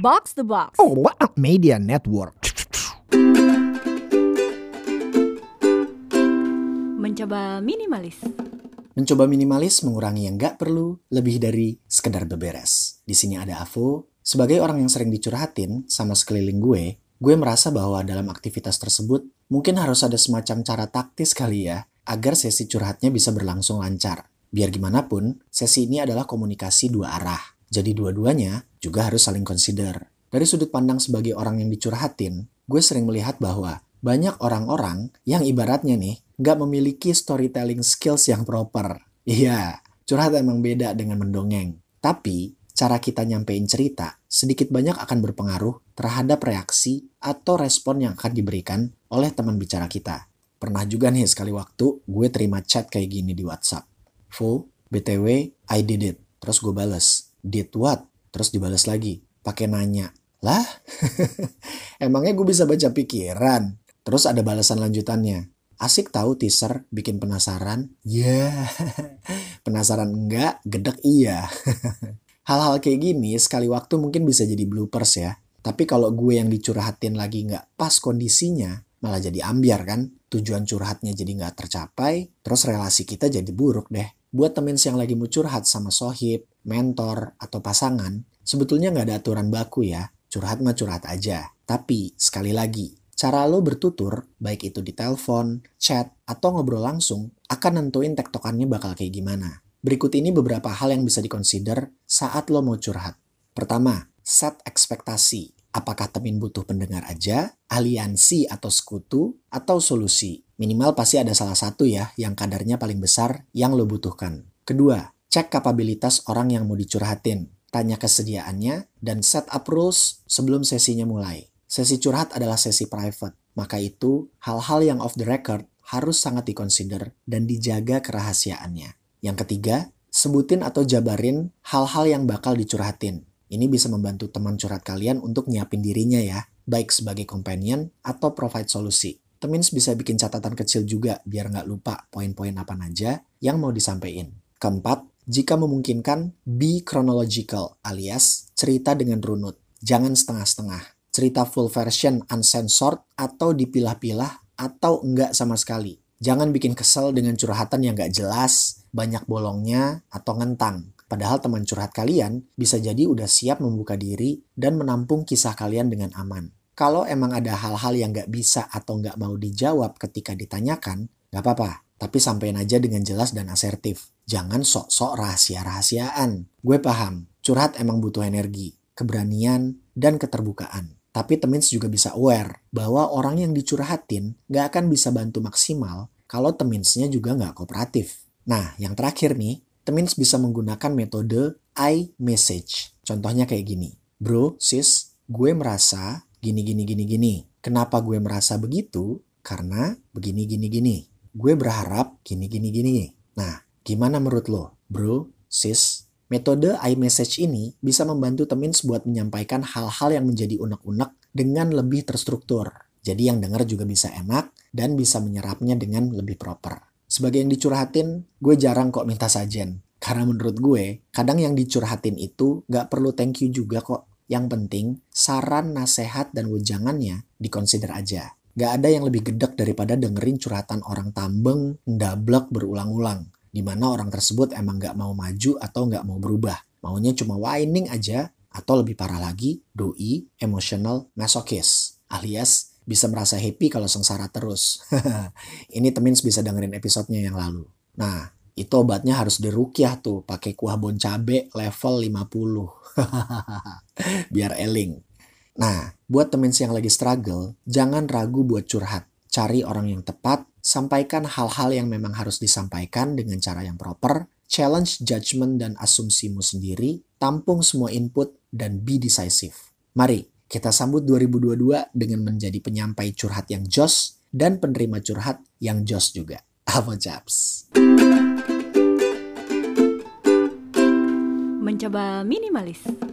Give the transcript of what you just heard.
Box the Box. Oh, what a media network. Mencoba minimalis. Mencoba minimalis mengurangi yang nggak perlu lebih dari sekedar beberes. Di sini ada Avo. Sebagai orang yang sering dicurhatin sama sekeliling gue, gue merasa bahwa dalam aktivitas tersebut mungkin harus ada semacam cara taktis kali ya agar sesi curhatnya bisa berlangsung lancar. Biar gimana pun, sesi ini adalah komunikasi dua arah. Jadi dua-duanya juga harus saling consider. Dari sudut pandang sebagai orang yang dicurhatin, gue sering melihat bahwa banyak orang-orang yang ibaratnya nih nggak memiliki storytelling skills yang proper. Iya, curhat emang beda dengan mendongeng. Tapi, cara kita nyampein cerita sedikit banyak akan berpengaruh terhadap reaksi atau respon yang akan diberikan oleh teman bicara kita. Pernah juga nih sekali waktu gue terima chat kayak gini di WhatsApp. Fu, BTW, I did it. Terus gue bales, did what? Terus dibales lagi, pakai nanya. Lah, emangnya gue bisa baca pikiran? Terus ada balasan lanjutannya. Asik tahu teaser, bikin penasaran? Ya, yeah. penasaran enggak, gedek iya. Hal-hal kayak gini sekali waktu mungkin bisa jadi bloopers ya. Tapi kalau gue yang dicurhatin lagi nggak pas kondisinya, malah jadi ambiar kan. Tujuan curhatnya jadi nggak tercapai, terus relasi kita jadi buruk deh. Buat temen yang lagi mau curhat sama sohib, mentor, atau pasangan, sebetulnya nggak ada aturan baku ya. Curhat mah curhat aja. Tapi, sekali lagi, Cara lo bertutur, baik itu di telepon, chat, atau ngobrol langsung, akan nentuin tektokannya bakal kayak gimana. Berikut ini beberapa hal yang bisa dikonsider saat lo mau curhat. Pertama, set ekspektasi. Apakah temin butuh pendengar aja, aliansi atau sekutu, atau solusi? Minimal pasti ada salah satu ya yang kadarnya paling besar yang lo butuhkan. Kedua, cek kapabilitas orang yang mau dicurhatin. Tanya kesediaannya dan set up rules sebelum sesinya mulai. Sesi curhat adalah sesi private, maka itu hal-hal yang off the record harus sangat dikonsider dan dijaga kerahasiaannya. Yang ketiga, sebutin atau jabarin hal-hal yang bakal dicurhatin. Ini bisa membantu teman curhat kalian untuk nyiapin dirinya ya, baik sebagai companion atau provide solusi. Temins bisa bikin catatan kecil juga biar nggak lupa poin-poin apa aja yang mau disampaikan. Keempat, jika memungkinkan, be chronological alias cerita dengan runut. Jangan setengah-setengah cerita full version uncensored atau dipilah-pilah atau enggak sama sekali. Jangan bikin kesel dengan curhatan yang enggak jelas, banyak bolongnya, atau ngentang. Padahal teman curhat kalian bisa jadi udah siap membuka diri dan menampung kisah kalian dengan aman. Kalau emang ada hal-hal yang nggak bisa atau nggak mau dijawab ketika ditanyakan, nggak apa-apa. Tapi sampein aja dengan jelas dan asertif. Jangan sok-sok rahasia-rahasiaan. Gue paham, curhat emang butuh energi, keberanian, dan keterbukaan. Tapi Temins juga bisa aware bahwa orang yang dicurhatin gak akan bisa bantu maksimal kalau Teminsnya juga gak kooperatif. Nah, yang terakhir nih, Temins bisa menggunakan metode I message. Contohnya kayak gini. Bro, sis, gue merasa gini gini gini gini. Kenapa gue merasa begitu? Karena begini gini gini. Gue berharap gini gini gini. Nah, gimana menurut lo? Bro, sis, Metode iMessage ini bisa membantu Temins buat menyampaikan hal-hal yang menjadi unek-unek dengan lebih terstruktur. Jadi yang dengar juga bisa enak dan bisa menyerapnya dengan lebih proper. Sebagai yang dicurhatin, gue jarang kok minta sajen. Karena menurut gue, kadang yang dicurhatin itu gak perlu thank you juga kok. Yang penting, saran, nasihat, dan wejangannya dikonsider aja. Gak ada yang lebih gedek daripada dengerin curhatan orang tambeng, ndablek berulang-ulang di mana orang tersebut emang nggak mau maju atau nggak mau berubah. Maunya cuma whining aja atau lebih parah lagi, doi, emotional masochist, alias bisa merasa happy kalau sengsara terus. Ini Temins bisa dengerin episodenya yang lalu. Nah, itu obatnya harus dirukyah tuh pakai kuah bon cabe level 50. Biar eling. Nah, buat temen yang lagi struggle, jangan ragu buat curhat. Cari orang yang tepat sampaikan hal-hal yang memang harus disampaikan dengan cara yang proper, challenge judgment dan asumsimu sendiri, tampung semua input, dan be decisive. Mari kita sambut 2022 dengan menjadi penyampai curhat yang jos dan penerima curhat yang jos juga. Apa chaps? Mencoba minimalis.